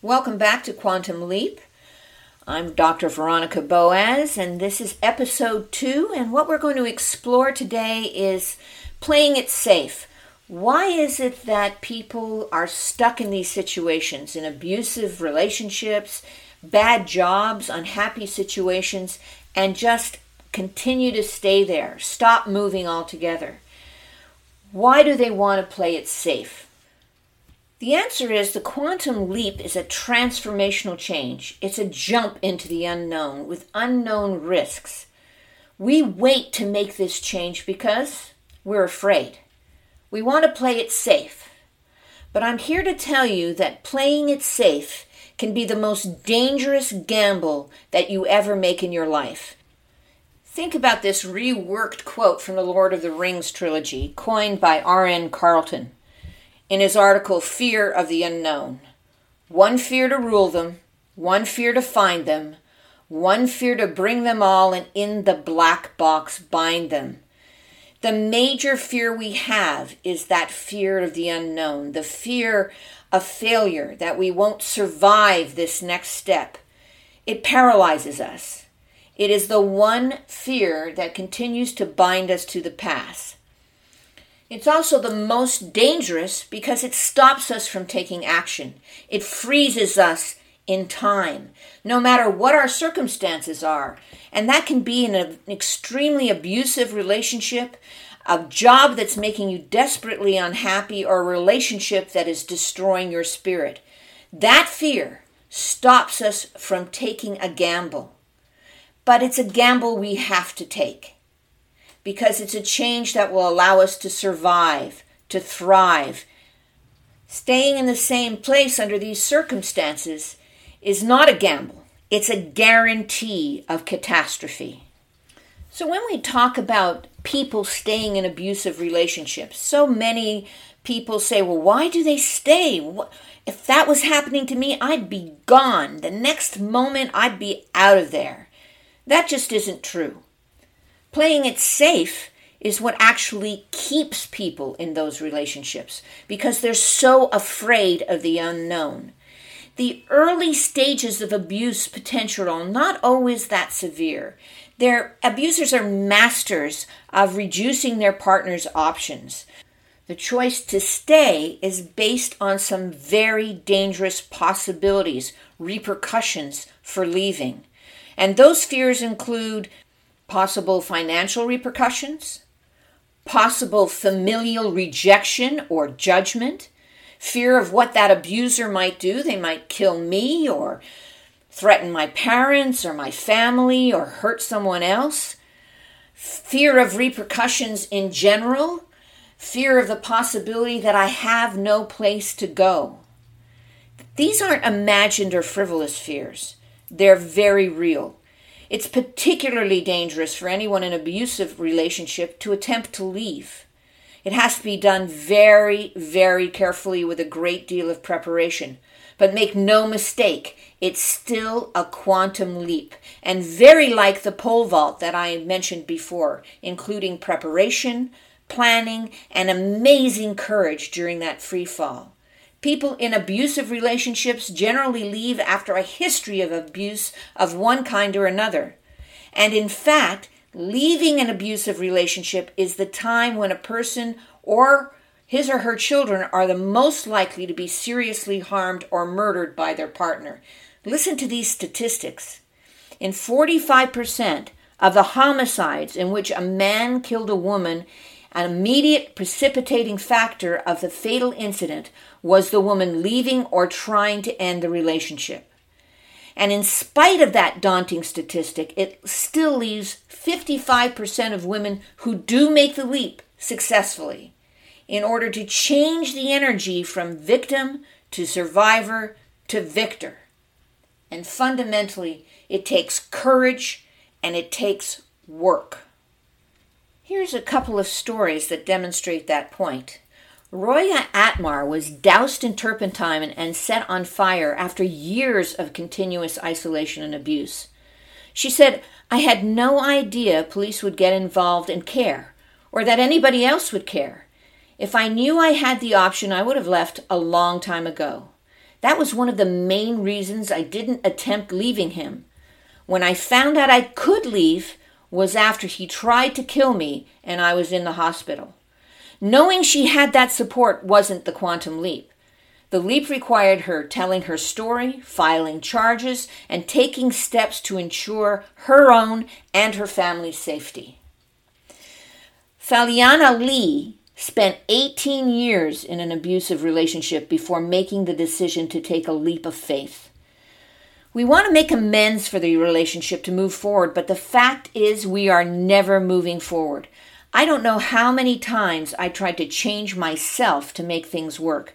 Welcome back to Quantum Leap. I'm Dr. Veronica Boaz, and this is episode two. And what we're going to explore today is playing it safe. Why is it that people are stuck in these situations, in abusive relationships, bad jobs, unhappy situations, and just continue to stay there, stop moving altogether? Why do they want to play it safe? The answer is the quantum leap is a transformational change. It's a jump into the unknown with unknown risks. We wait to make this change because we're afraid. We want to play it safe. But I'm here to tell you that playing it safe can be the most dangerous gamble that you ever make in your life. Think about this reworked quote from the Lord of the Rings trilogy, coined by R.N. Carleton in his article Fear of the Unknown. One fear to rule them, one fear to find them, one fear to bring them all and in the black box bind them. The major fear we have is that fear of the unknown, the fear of failure, that we won't survive this next step. It paralyzes us. It is the one fear that continues to bind us to the past. It's also the most dangerous because it stops us from taking action. It freezes us in time, no matter what our circumstances are. And that can be in an extremely abusive relationship, a job that's making you desperately unhappy, or a relationship that is destroying your spirit. That fear stops us from taking a gamble. But it's a gamble we have to take because it's a change that will allow us to survive, to thrive. Staying in the same place under these circumstances is not a gamble, it's a guarantee of catastrophe. So, when we talk about people staying in abusive relationships, so many people say, Well, why do they stay? If that was happening to me, I'd be gone. The next moment, I'd be out of there. That just isn't true. Playing it safe is what actually keeps people in those relationships because they're so afraid of the unknown. The early stages of abuse potential are not always that severe. Their abusers are masters of reducing their partner's options. The choice to stay is based on some very dangerous possibilities, repercussions for leaving. And those fears include possible financial repercussions, possible familial rejection or judgment, fear of what that abuser might do. They might kill me or threaten my parents or my family or hurt someone else, fear of repercussions in general, fear of the possibility that I have no place to go. These aren't imagined or frivolous fears. They're very real. It's particularly dangerous for anyone in an abusive relationship to attempt to leave. It has to be done very, very carefully with a great deal of preparation. But make no mistake, it's still a quantum leap, and very like the pole vault that I mentioned before, including preparation, planning, and amazing courage during that free fall. People in abusive relationships generally leave after a history of abuse of one kind or another. And in fact, leaving an abusive relationship is the time when a person or his or her children are the most likely to be seriously harmed or murdered by their partner. Listen to these statistics. In 45% of the homicides in which a man killed a woman, an immediate precipitating factor of the fatal incident was the woman leaving or trying to end the relationship. And in spite of that daunting statistic, it still leaves 55% of women who do make the leap successfully in order to change the energy from victim to survivor to victor. And fundamentally, it takes courage and it takes work. Here's a couple of stories that demonstrate that point. Roya Atmar was doused in turpentine and set on fire after years of continuous isolation and abuse. She said, I had no idea police would get involved and care, or that anybody else would care. If I knew I had the option, I would have left a long time ago. That was one of the main reasons I didn't attempt leaving him. When I found out I could leave was after he tried to kill me and I was in the hospital. Knowing she had that support wasn't the quantum leap. The leap required her telling her story, filing charges, and taking steps to ensure her own and her family's safety. Faliana Lee spent 18 years in an abusive relationship before making the decision to take a leap of faith. We want to make amends for the relationship to move forward, but the fact is we are never moving forward. I don't know how many times I tried to change myself to make things work.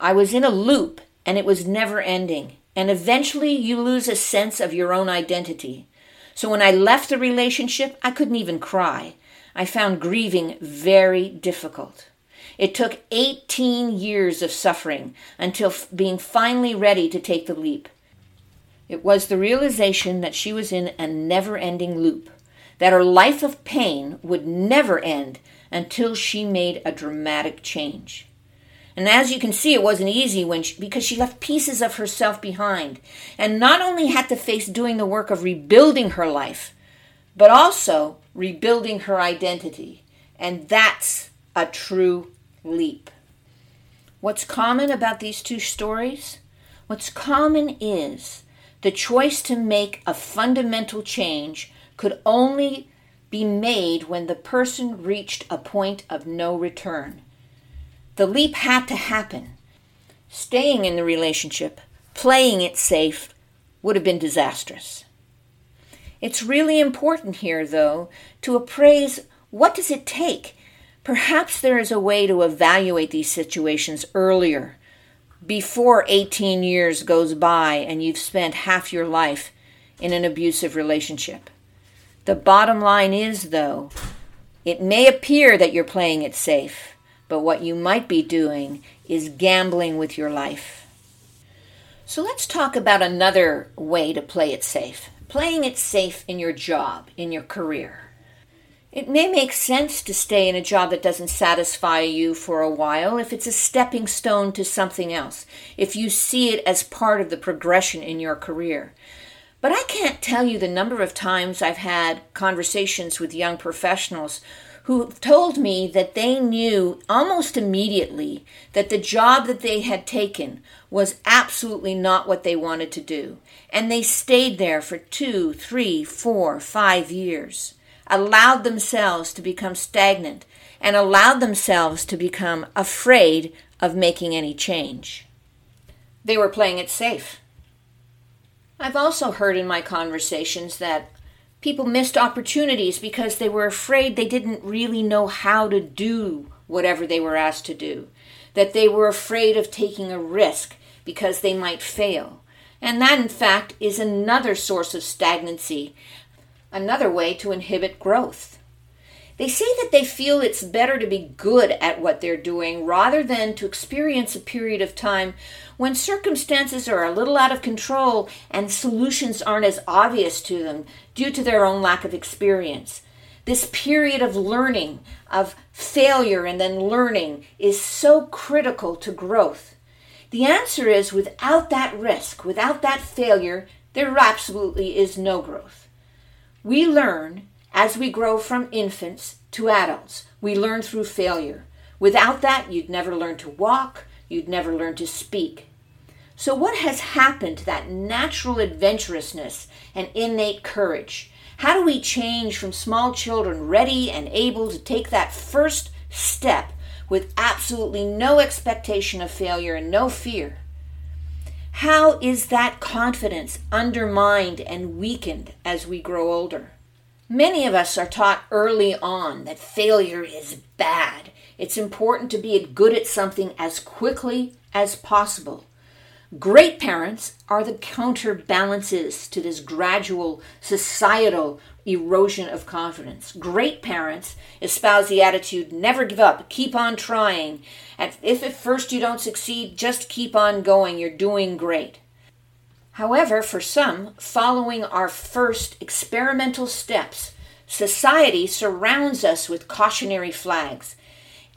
I was in a loop and it was never ending. And eventually you lose a sense of your own identity. So when I left the relationship, I couldn't even cry. I found grieving very difficult. It took 18 years of suffering until being finally ready to take the leap. It was the realization that she was in a never ending loop, that her life of pain would never end until she made a dramatic change. And as you can see, it wasn't easy when she, because she left pieces of herself behind and not only had to face doing the work of rebuilding her life, but also rebuilding her identity. And that's a true leap. What's common about these two stories? What's common is the choice to make a fundamental change could only be made when the person reached a point of no return. The leap had to happen. Staying in the relationship, playing it safe, would have been disastrous. It's really important here, though, to appraise what does it take. Perhaps there is a way to evaluate these situations earlier, before 18 years goes by and you've spent half your life in an abusive relationship. The bottom line is, though, it may appear that you're playing it safe, but what you might be doing is gambling with your life. So let's talk about another way to play it safe playing it safe in your job, in your career. It may make sense to stay in a job that doesn't satisfy you for a while if it's a stepping stone to something else, if you see it as part of the progression in your career. But I can't tell you the number of times I've had conversations with young professionals who told me that they knew almost immediately that the job that they had taken was absolutely not what they wanted to do. And they stayed there for two, three, four, five years, allowed themselves to become stagnant, and allowed themselves to become afraid of making any change. They were playing it safe. I've also heard in my conversations that people missed opportunities because they were afraid they didn't really know how to do whatever they were asked to do, that they were afraid of taking a risk because they might fail. And that, in fact, is another source of stagnancy, another way to inhibit growth. They say that they feel it's better to be good at what they're doing rather than to experience a period of time when circumstances are a little out of control and solutions aren't as obvious to them due to their own lack of experience. This period of learning, of failure and then learning, is so critical to growth. The answer is without that risk, without that failure, there absolutely is no growth. We learn as we grow from infants to adults. We learn through failure. Without that, you'd never learn to walk, you'd never learn to speak. So, what has happened to that natural adventurousness and innate courage? How do we change from small children ready and able to take that first step with absolutely no expectation of failure and no fear? How is that confidence undermined and weakened as we grow older? Many of us are taught early on that failure is bad. It's important to be good at something as quickly as possible. Great parents are the counterbalances to this gradual societal erosion of confidence. Great parents espouse the attitude never give up, keep on trying. And if at first you don't succeed, just keep on going, you're doing great. However, for some, following our first experimental steps, society surrounds us with cautionary flags.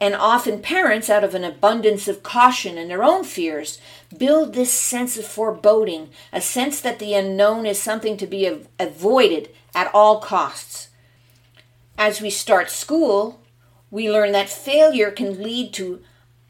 And often parents, out of an abundance of caution and their own fears, build this sense of foreboding, a sense that the unknown is something to be avoided at all costs. As we start school, we learn that failure can lead to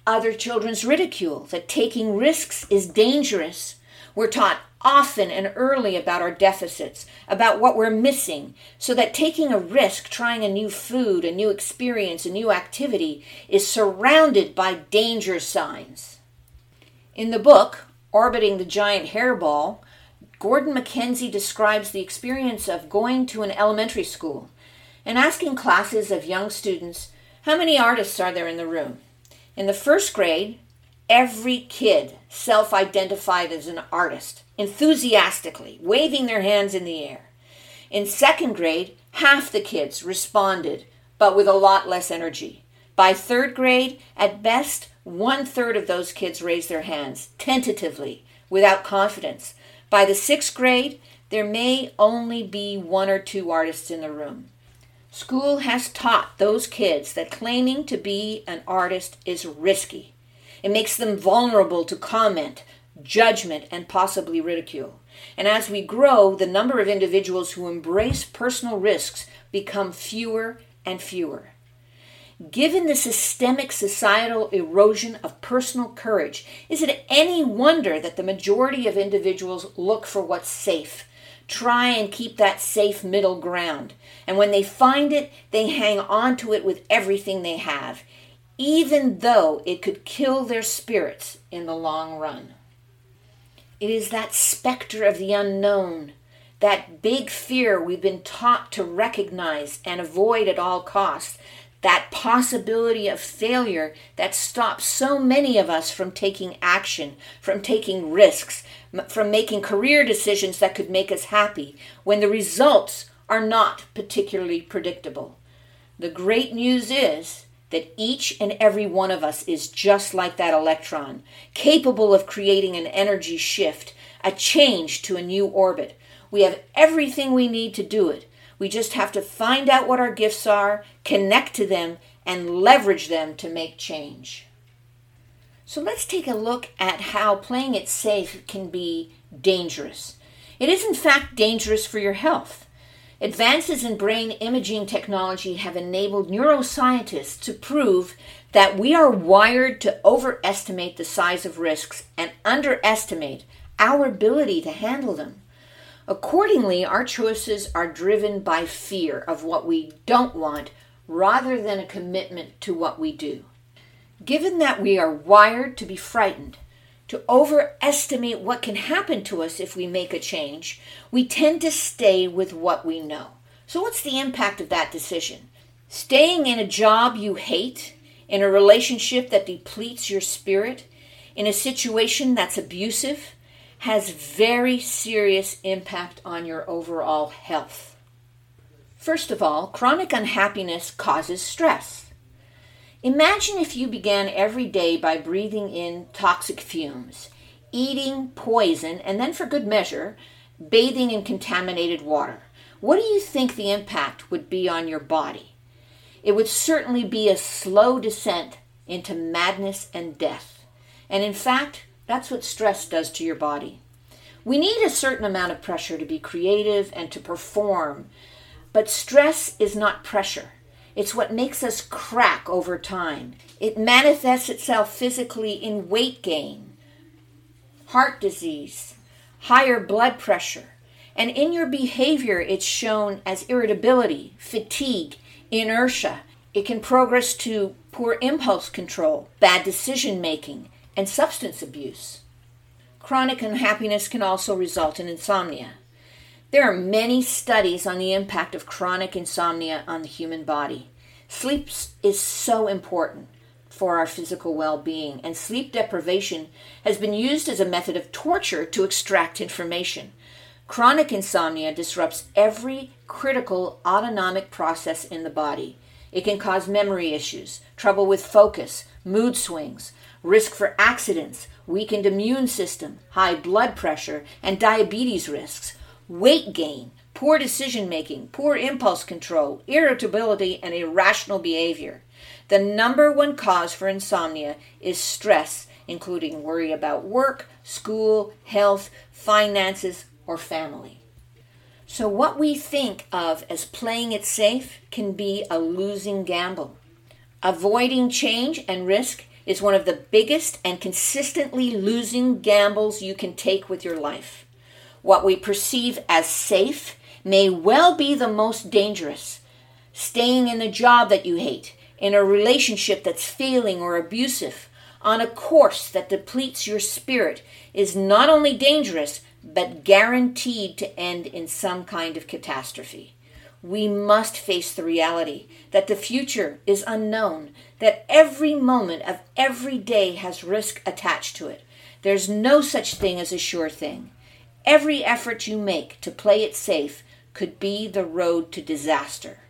other children's ridicule, that taking risks is dangerous. We're taught often and early about our deficits, about what we're missing, so that taking a risk, trying a new food, a new experience, a new activity, is surrounded by danger signs. In the book, Orbiting the Giant Hairball, Gordon MacKenzie describes the experience of going to an elementary school and asking classes of young students, How many artists are there in the room? In the first grade, every kid self identified as an artist, enthusiastically, waving their hands in the air. In second grade, half the kids responded, but with a lot less energy. By third grade, at best, one third of those kids raised their hands, tentatively, without confidence. By the sixth grade, there may only be one or two artists in the room. School has taught those kids that claiming to be an artist is risky. It makes them vulnerable to comment, judgment, and possibly ridicule. And as we grow, the number of individuals who embrace personal risks become fewer and fewer. Given the systemic societal erosion of personal courage, is it any wonder that the majority of individuals look for what's safe, try and keep that safe middle ground. And when they find it, they hang on to it with everything they have, even though it could kill their spirits in the long run. It is that specter of the unknown, that big fear we've been taught to recognize and avoid at all costs, that possibility of failure that stops so many of us from taking action, from taking risks, from making career decisions that could make us happy when the results are not particularly predictable. The great news is that each and every one of us is just like that electron, capable of creating an energy shift, a change to a new orbit. We have everything we need to do it. We just have to find out what our gifts are, connect to them, and leverage them to make change. So let's take a look at how playing it safe can be dangerous. It is, in fact, dangerous for your health. Advances in brain imaging technology have enabled neuroscientists to prove that we are wired to overestimate the size of risks and underestimate our ability to handle them. Accordingly, our choices are driven by fear of what we don't want rather than a commitment to what we do. Given that we are wired to be frightened, to overestimate what can happen to us if we make a change, we tend to stay with what we know. So, what's the impact of that decision? Staying in a job you hate, in a relationship that depletes your spirit, in a situation that's abusive, has very serious impact on your overall health. First of all, chronic unhappiness causes stress. Imagine if you began every day by breathing in toxic fumes, eating poison, and then, for good measure, bathing in contaminated water. What do you think the impact would be on your body? It would certainly be a slow descent into madness and death. And in fact, that's what stress does to your body. We need a certain amount of pressure to be creative and to perform, but stress is not pressure. It's what makes us crack over time. It manifests itself physically in weight gain, heart disease, higher blood pressure, and in your behavior, it's shown as irritability, fatigue, inertia. It can progress to poor impulse control, bad decision making, and substance abuse. Chronic unhappiness can also result in insomnia. There are many studies on the impact of chronic insomnia on the human body. Sleep is so important for our physical well being, and sleep deprivation has been used as a method of torture to extract information. Chronic insomnia disrupts every critical autonomic process in the body. It can cause memory issues, trouble with focus, mood swings, risk for accidents, weakened immune system, high blood pressure, and diabetes risks, weight gain, poor decision making, poor impulse control, irritability, and irrational behavior. The number one cause for insomnia is stress, including worry about work, school, health, finances, or family. So, what we think of as playing it safe can be a losing gamble. Avoiding change and risk is one of the biggest and consistently losing gambles you can take with your life. What we perceive as safe may well be the most dangerous. Staying in a job that you hate, in a relationship that's failing or abusive, on a course that depletes your spirit is not only dangerous, but guaranteed to end in some kind of catastrophe. We must face the reality that the future is unknown, that every moment of every day has risk attached to it. There's no such thing as a sure thing. Every effort you make to play it safe could be the road to disaster.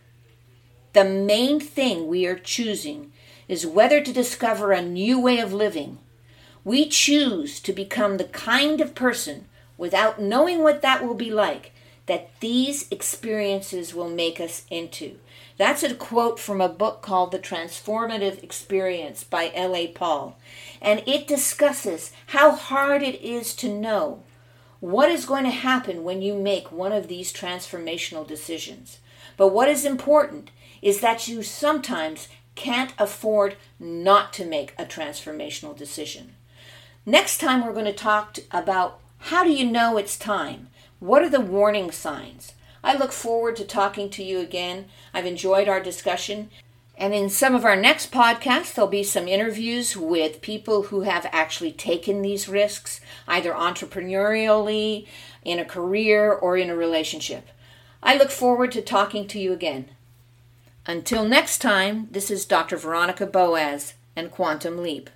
The main thing we are choosing is whether to discover a new way of living. We choose to become the kind of person, without knowing what that will be like, that these experiences will make us into. That's a quote from a book called The Transformative Experience by L.A. Paul. And it discusses how hard it is to know what is going to happen when you make one of these transformational decisions. But what is important is that you sometimes can't afford not to make a transformational decision. Next time, we're going to talk about how do you know it's time? What are the warning signs? I look forward to talking to you again. I've enjoyed our discussion. And in some of our next podcasts, there'll be some interviews with people who have actually taken these risks, either entrepreneurially, in a career, or in a relationship. I look forward to talking to you again. Until next time, this is Dr. Veronica Boaz and Quantum Leap.